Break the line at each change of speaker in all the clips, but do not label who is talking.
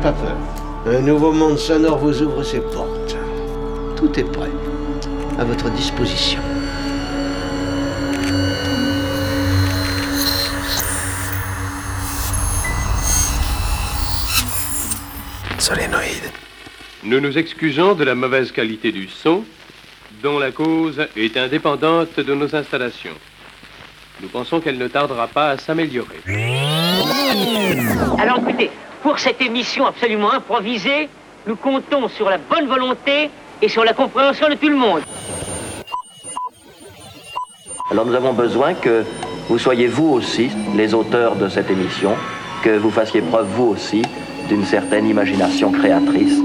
pas peur. Un nouveau monde sonore vous ouvre ses portes. Tout est prêt. À votre disposition. Solénoïde.
Nous nous excusons de la mauvaise qualité du son, dont la cause est indépendante de nos installations. Nous pensons qu'elle ne tardera pas à s'améliorer.
Alors écoutez, pour cette émission absolument improvisée, nous comptons sur la bonne volonté et sur la compréhension de tout le monde.
Alors nous avons besoin que vous soyez vous aussi les auteurs de cette émission, que vous fassiez preuve vous aussi d'une certaine imagination créatrice.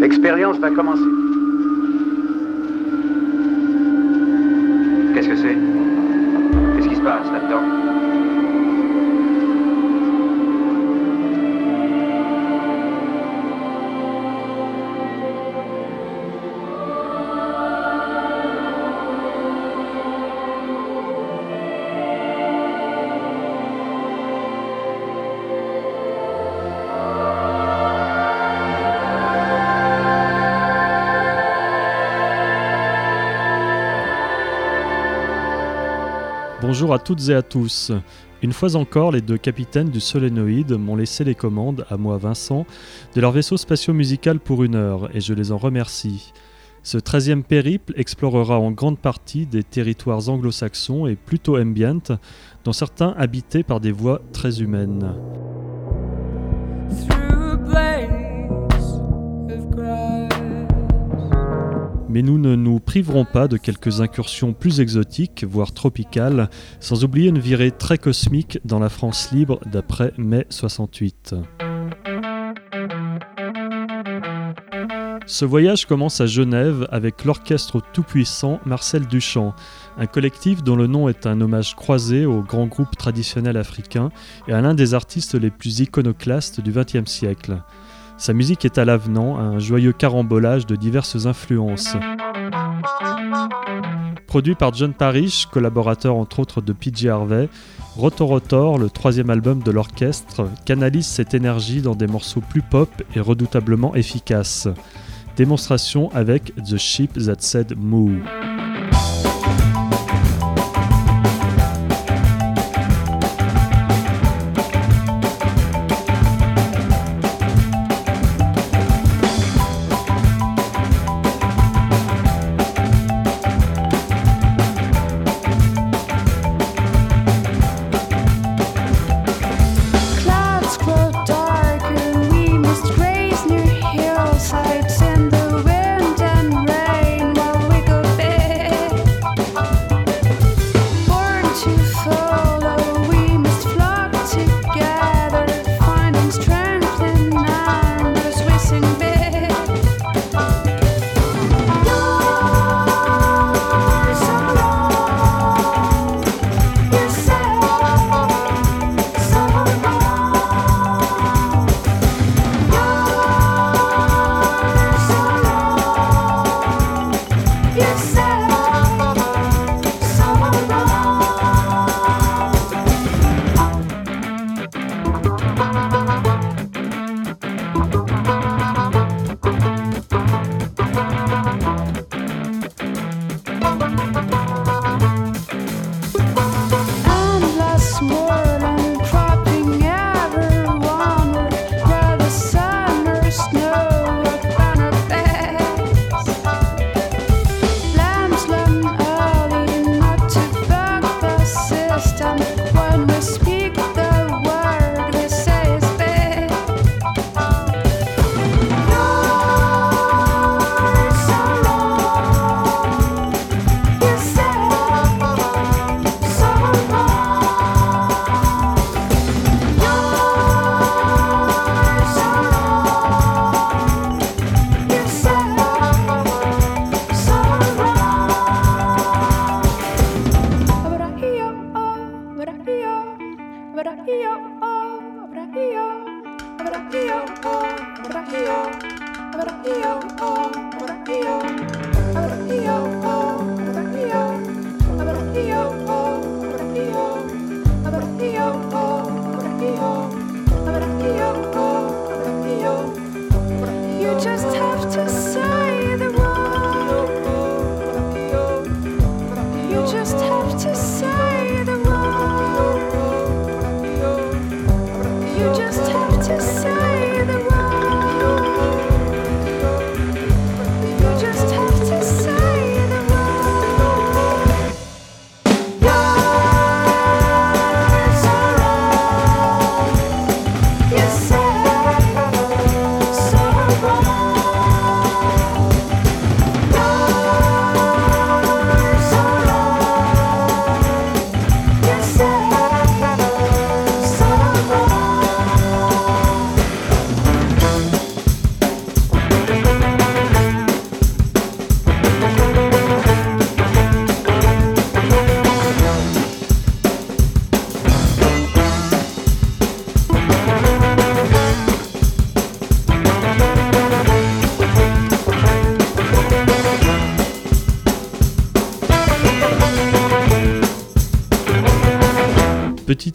L'expérience va commencer.
Bonjour à toutes et à tous. Une fois encore, les deux capitaines du Solénoïde m'ont laissé les commandes, à moi Vincent, de leur vaisseau spatio-musical pour une heure, et je les en remercie. Ce treizième périple explorera en grande partie des territoires anglo-saxons et plutôt ambient, dont certains habités par des voix très humaines. Mais nous ne nous priverons pas de quelques incursions plus exotiques, voire tropicales, sans oublier une virée très cosmique dans la France libre d'après mai 68. Ce voyage commence à Genève avec l'orchestre tout-puissant Marcel Duchamp, un collectif dont le nom est un hommage croisé au grand groupe traditionnel africain et à l'un des artistes les plus iconoclastes du XXe siècle. Sa musique est à l'avenant, un joyeux carambolage de diverses influences. Produit par John Parrish, collaborateur entre autres de PJ Harvey, Rotorotor, le troisième album de l'orchestre, canalise cette énergie dans des morceaux plus pop et redoutablement efficaces. Démonstration avec The Ship That Said Moo.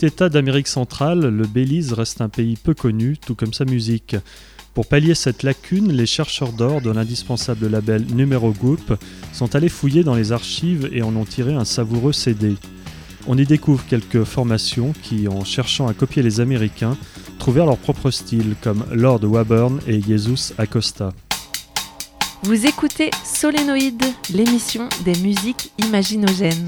État d'Amérique centrale, le Belize reste un pays peu connu, tout comme sa musique. Pour pallier cette lacune, les chercheurs d'or de l'indispensable label Numero Group sont allés fouiller dans les archives et en ont tiré un savoureux CD. On y découvre quelques formations qui, en cherchant à copier les Américains, trouvèrent leur propre style, comme Lord Wabern et Jesus Acosta.
Vous écoutez Solénoïde, l'émission des musiques imaginogènes.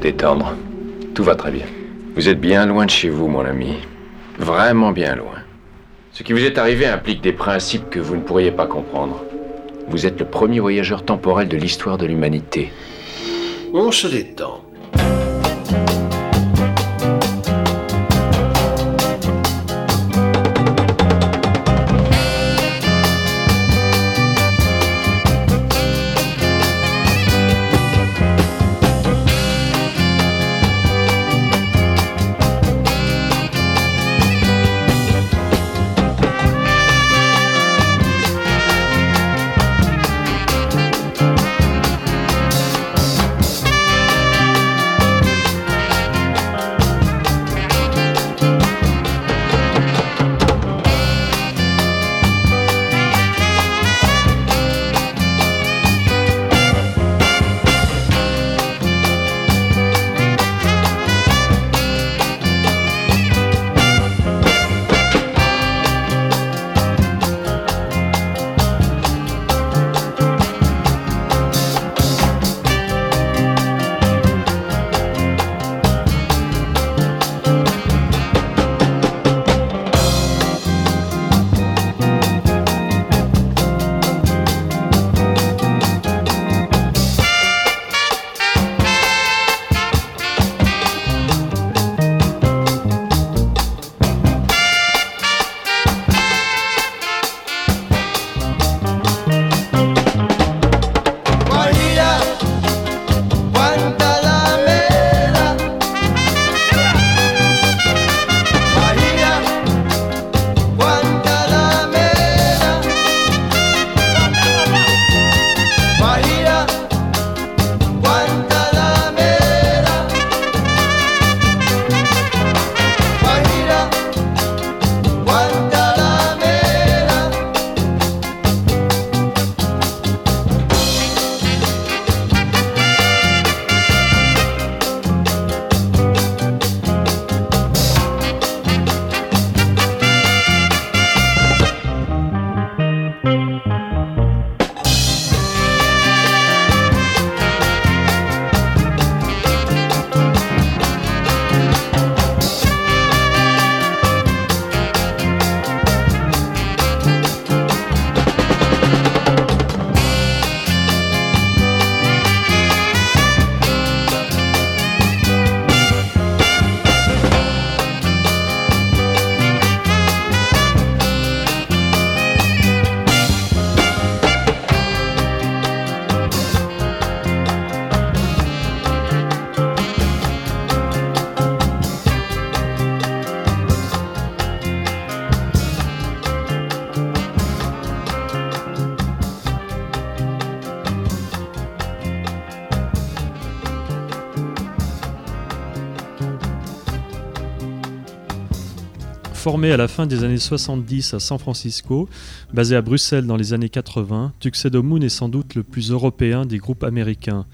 Détendre. Tout va très bien. Vous êtes bien loin de chez vous, mon ami. Vraiment bien loin. Ce qui vous est arrivé implique des principes que vous ne pourriez pas comprendre. Vous êtes le premier voyageur temporel de l'histoire de l'humanité.
On se détend.
Formé à la fin des années 70 à San Francisco, basé à Bruxelles dans les années 80, Tuxedo Moon est sans doute le plus européen des groupes américains.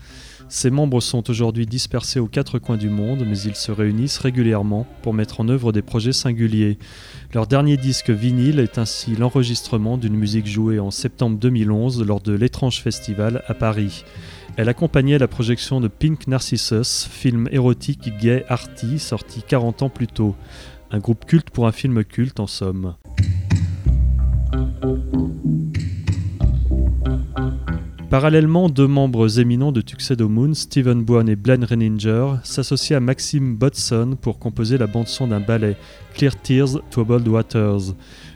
Ses membres sont aujourd'hui dispersés aux quatre coins du monde, mais ils se réunissent régulièrement pour mettre en œuvre des projets singuliers. Leur dernier disque vinyle est ainsi l'enregistrement d'une musique jouée en septembre 2011 lors de l'étrange festival à Paris. Elle accompagnait la projection de Pink Narcissus, film érotique gay arty sorti 40 ans plus tôt. Un groupe culte pour un film culte en somme. Parallèlement, deux membres éminents de Tuxedo Moon, Stephen Bowen et Glenn Renninger, s'associent à Maxime Bodson pour composer la bande-son d'un ballet, Clear Tears, Troubled Waters.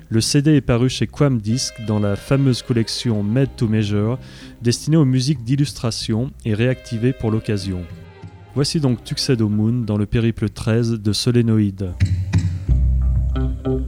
Le CD est paru chez Quam Disc dans la fameuse collection Made to Measure, destinée aux musiques d'illustration et réactivée pour l'occasion. Voici donc Tuxedo Moon dans le périple 13 de Solénoïde.
thank you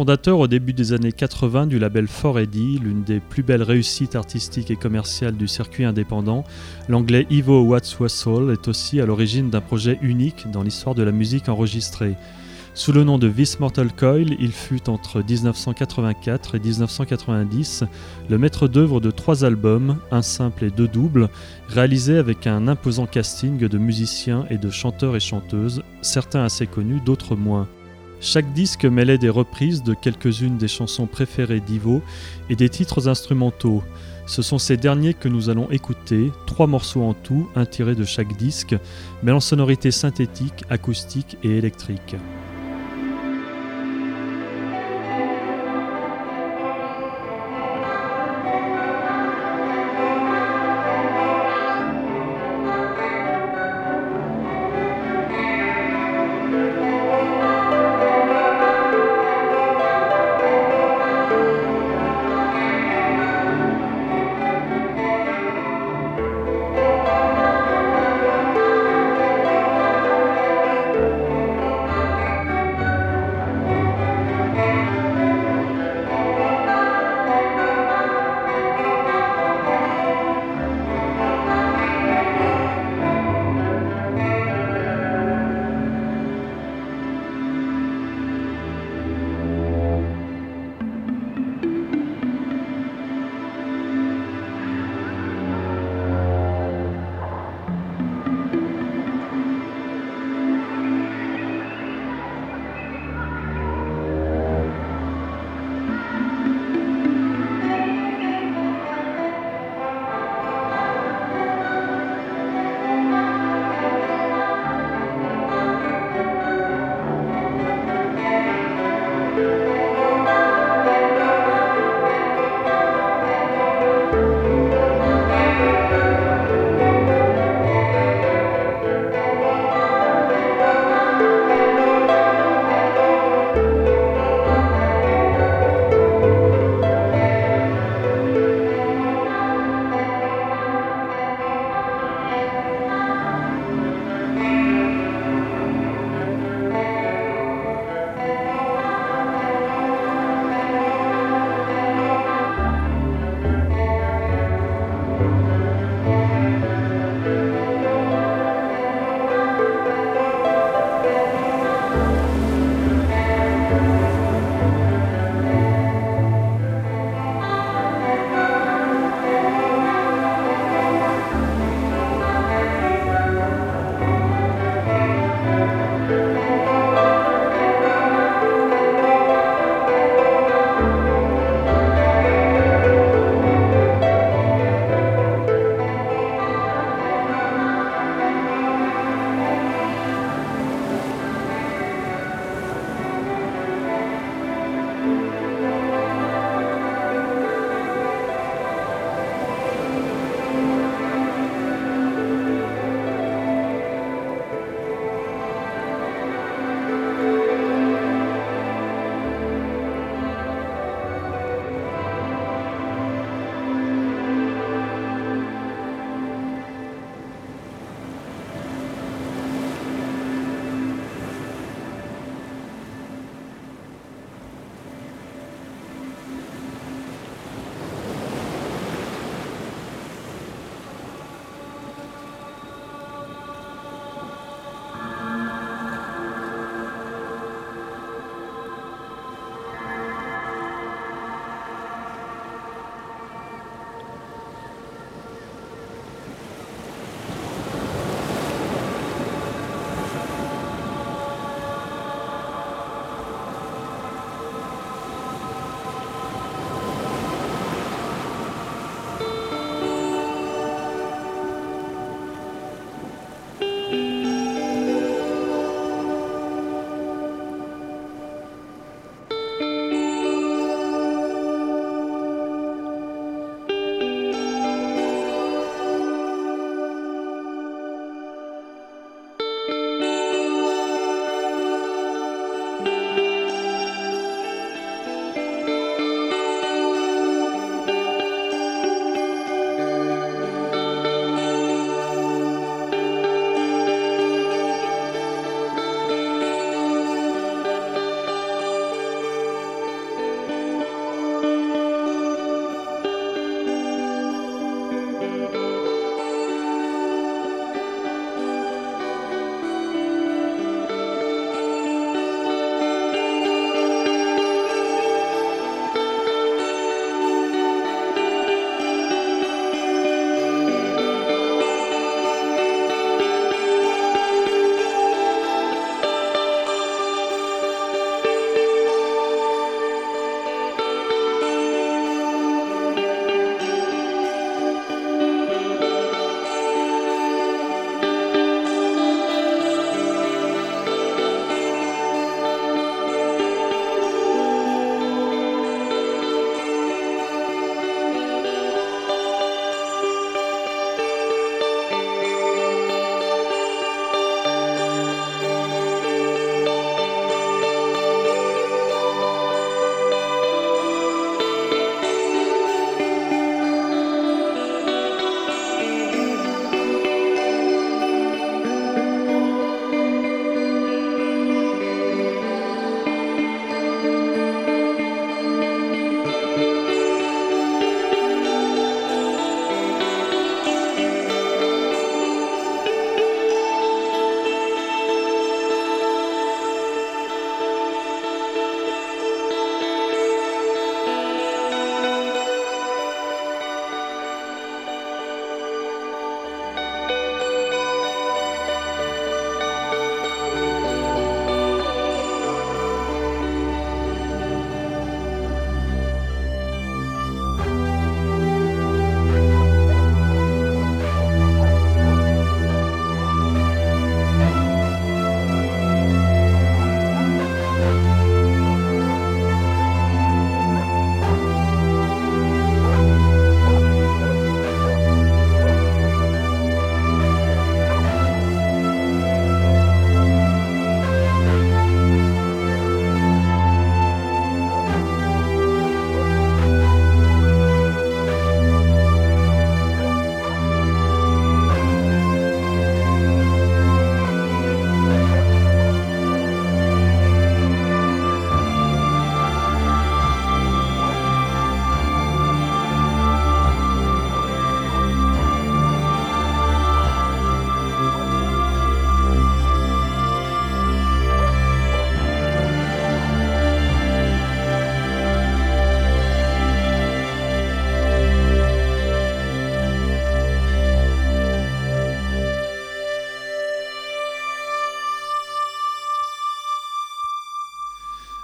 Fondateur au début des années 80 du label 4AD, l'une des plus belles réussites artistiques et commerciales du circuit indépendant, l'anglais Ivo Watts-Wassall est aussi à l'origine d'un projet unique dans l'histoire de la musique enregistrée. Sous le nom de This Mortal Coil, il fut entre 1984 et 1990 le maître d'œuvre de trois albums, un simple et deux doubles, réalisés avec un imposant casting de musiciens et de chanteurs et chanteuses, certains assez connus, d'autres moins. Chaque disque mêlait des reprises de quelques-unes des chansons préférées d'Ivo et des titres instrumentaux. Ce sont ces derniers que nous allons écouter, trois morceaux en tout, un tiré de chaque disque, mêlant sonorités synthétiques, acoustiques et électriques.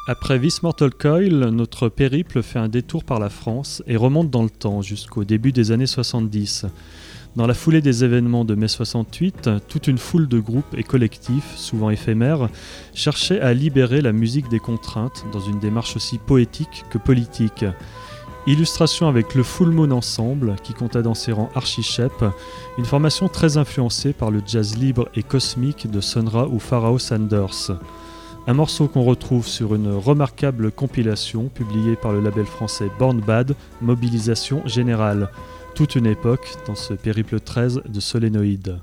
Après This Mortal Coil, notre périple fait un détour par la France et remonte dans le temps jusqu'au début des années 70. Dans la foulée des événements de mai 68, toute une foule de groupes et collectifs, souvent éphémères, cherchait à libérer la musique des contraintes dans une démarche aussi poétique que politique. Illustration avec le Full Moon Ensemble, qui compta dans ses rangs Archie Shep, une formation très influencée par le jazz libre et cosmique de Sonra ou Pharaoh Sanders. Un morceau qu'on retrouve sur une remarquable compilation publiée par le label français Born Bad, Mobilisation Générale. Toute une époque dans ce périple 13 de Solénoïde.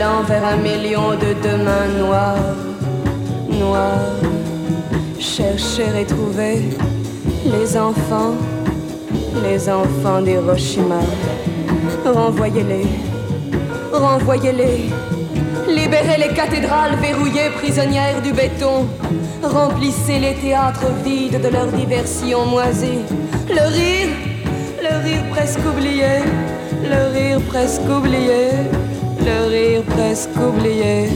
Allant vers un million de demain noirs, noirs. Chercher et trouver les enfants, les enfants d'Hiroshima. Renvoyez-les, renvoyez-les. Libérez les cathédrales verrouillées prisonnières du béton. Remplissez les théâtres vides de leurs diversions moisies. Le rire, le rire presque oublié. Le rire presque oublié. Le rire presque oublié.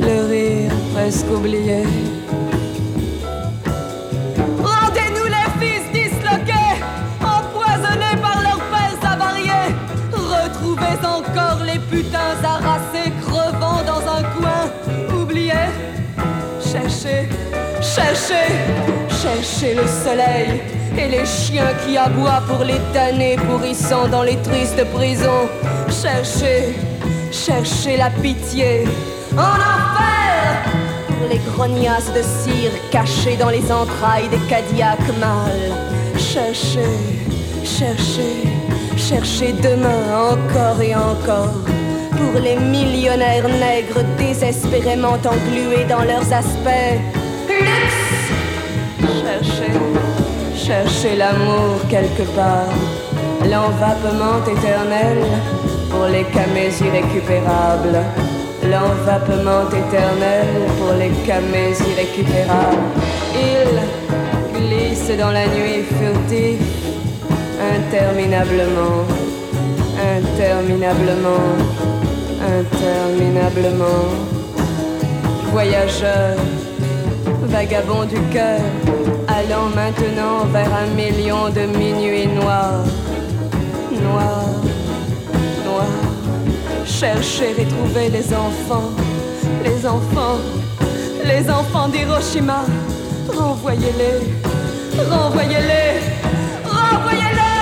Le rire presque oublié. Rendez-nous les fils disloqués, empoisonnés par leurs pères avariés. Retrouvez encore les putains harassés, crevant dans un coin. Oubliez, cherchez, cherchez, cherchez le soleil et les chiens qui aboient pour les damnés pourrissant dans les tristes prisons. Cherchez, cherchez la pitié. En enfer. Pour les grognasses de cire cachées dans les entrailles des Cadillacs mâles. Cherchez, cherchez, cherchez demain encore et encore. Pour les millionnaires nègres désespérément englués dans leurs aspects. Luxe. Cherchez, cherchez l'amour quelque part, l'envapement éternel pour les camés irrécupérables. L'envapement éternel pour les camés irrécupérables. Il glisse dans la nuit furtif, interminablement, interminablement, interminablement. Voyageur, vagabond du cœur, allant maintenant vers un million de minuits noirs, noirs, noirs. Chercher et trouver les enfants, les enfants, les enfants d'Hiroshima. Renvoyez-les, renvoyez-les, renvoyez-les,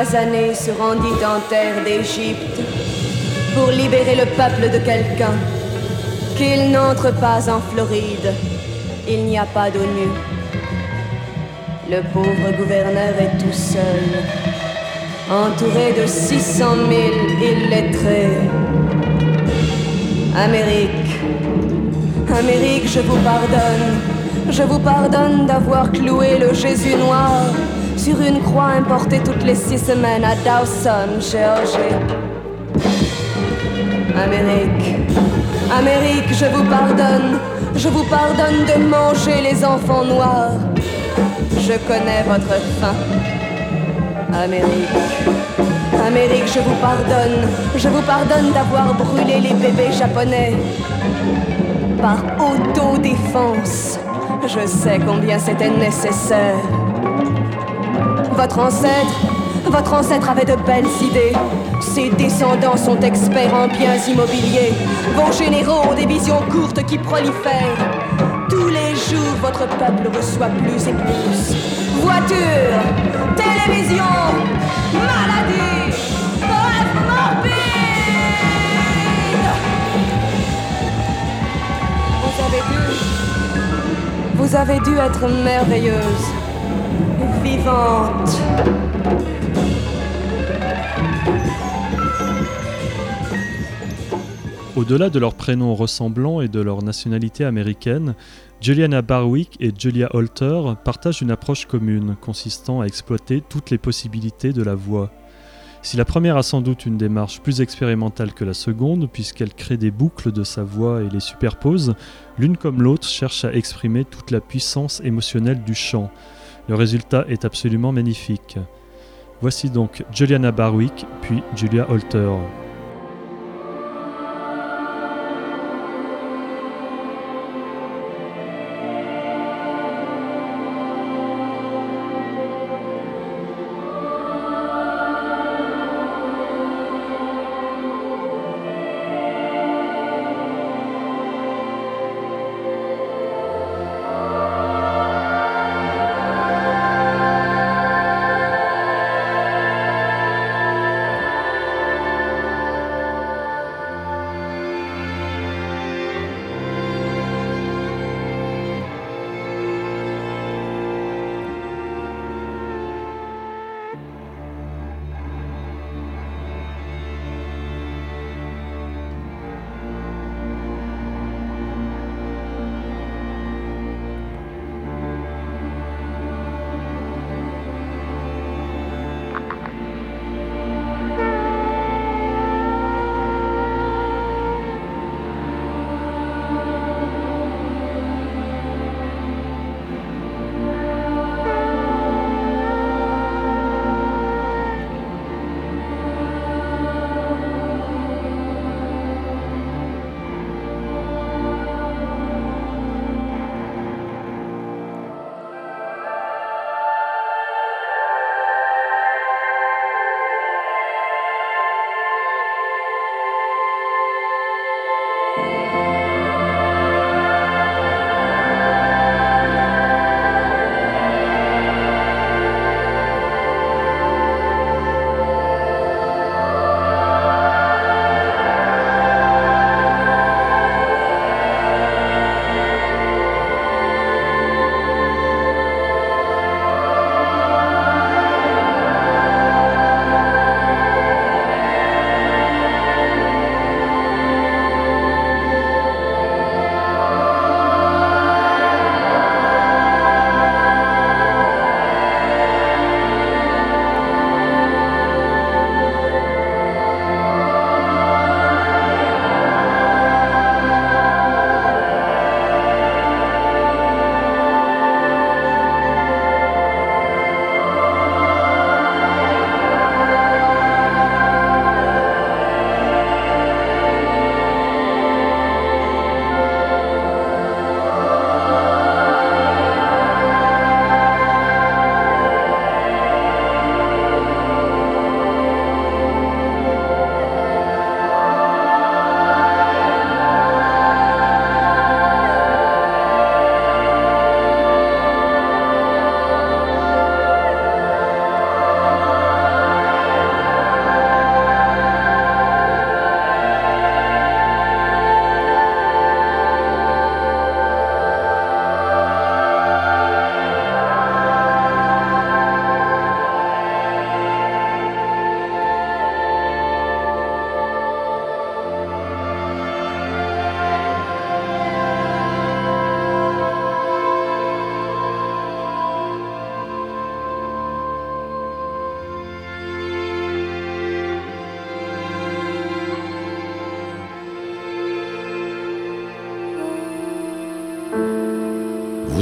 Basané se rendit en terre d'Égypte pour libérer le peuple de quelqu'un. Qu'il n'entre pas en Floride, il n'y a pas d'ONU. Le pauvre gouverneur est tout seul, entouré de 600 000 illettrés. Amérique, Amérique, je vous pardonne. Je vous pardonne d'avoir cloué le Jésus noir sur une croix importée toutes les six semaines à Dawson, Géorgie. Amérique, Amérique, je vous pardonne. Je vous pardonne de manger les enfants noirs. Je connais votre faim. Amérique, Amérique, je vous pardonne. Je vous pardonne d'avoir brûlé les bébés japonais par autodéfense. Je sais combien c'était nécessaire. Votre ancêtre, votre ancêtre avait de belles idées. Ses descendants sont experts en biens immobiliers. Vos généraux ont des visions courtes qui prolifèrent. Tous les jours, votre peuple reçoit plus et plus. Voitures, télévision, maladie. Vous avez dû vous avez dû être merveilleuse,
Au-delà de leurs prénoms ressemblants et de leur nationalité américaine, Juliana Barwick et Julia Holter partagent une approche commune consistant à exploiter toutes les possibilités de la voix. Si la première a sans doute une démarche plus expérimentale que la seconde, puisqu'elle crée des boucles de sa voix et les superpose, l'une comme l'autre cherche à exprimer toute la puissance émotionnelle du chant. Le résultat est absolument magnifique. Voici donc Juliana Barwick, puis Julia Holter.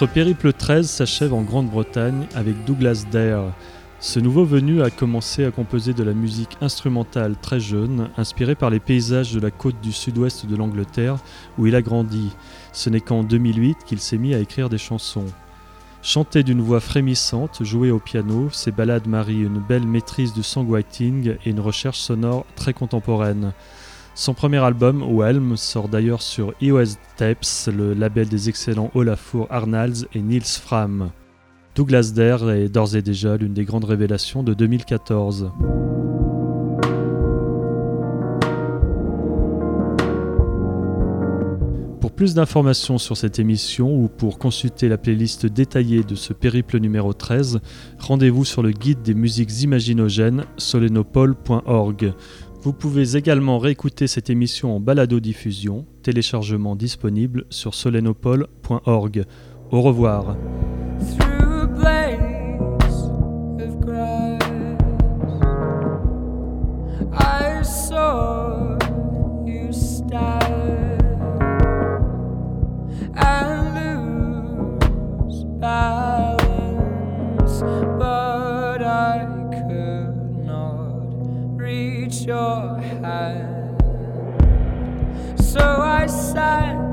Notre périple 13 s'achève en Grande-Bretagne avec Douglas Dare. Ce nouveau venu a commencé à composer de la musique instrumentale très jeune, inspiré par les paysages de la côte du sud-ouest de l'Angleterre où il a grandi. Ce n'est qu'en 2008 qu'il s'est mis à écrire des chansons. Chanté d'une voix frémissante, joué au piano, ses ballades marient une belle maîtrise du songwriting et une recherche sonore très contemporaine. Son premier album, Whelm, sort d'ailleurs sur EOS Tapes, le label des excellents Olafur Arnalds et Niels Fram. Douglas Dare est d'ores et déjà l'une des grandes révélations de 2014. Pour plus d'informations sur cette émission ou pour consulter la playlist détaillée de ce périple numéro 13, rendez-vous sur le guide des musiques imaginogènes solenopole.org. Vous pouvez également réécouter cette émission en balado-diffusion, téléchargement disponible sur solenopole.org. Au revoir.
Your hand. So I sat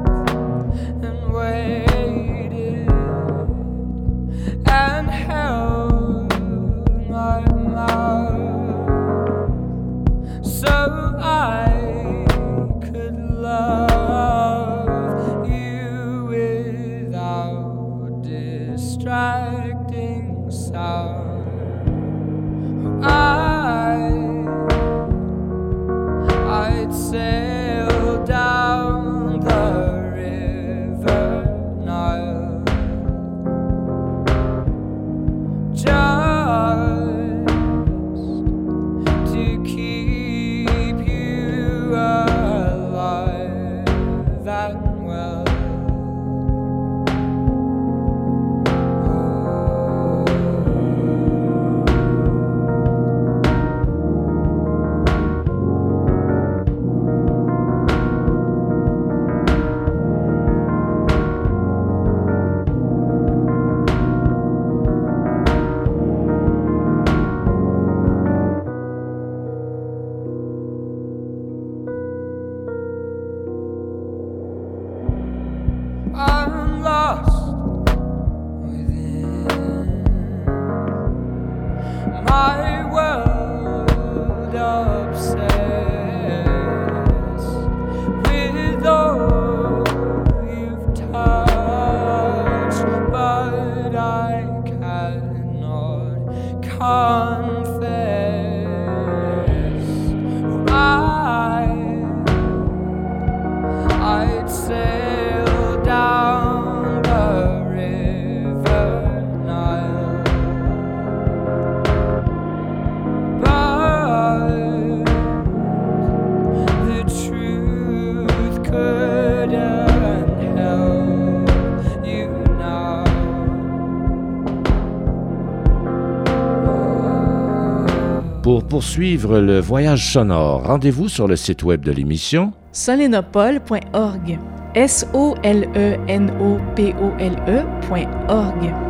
poursuivre le voyage sonore, rendez-vous sur le site web de l'émission
solenopole.org. S-O-L-E-N-O-P-O-L-E.org.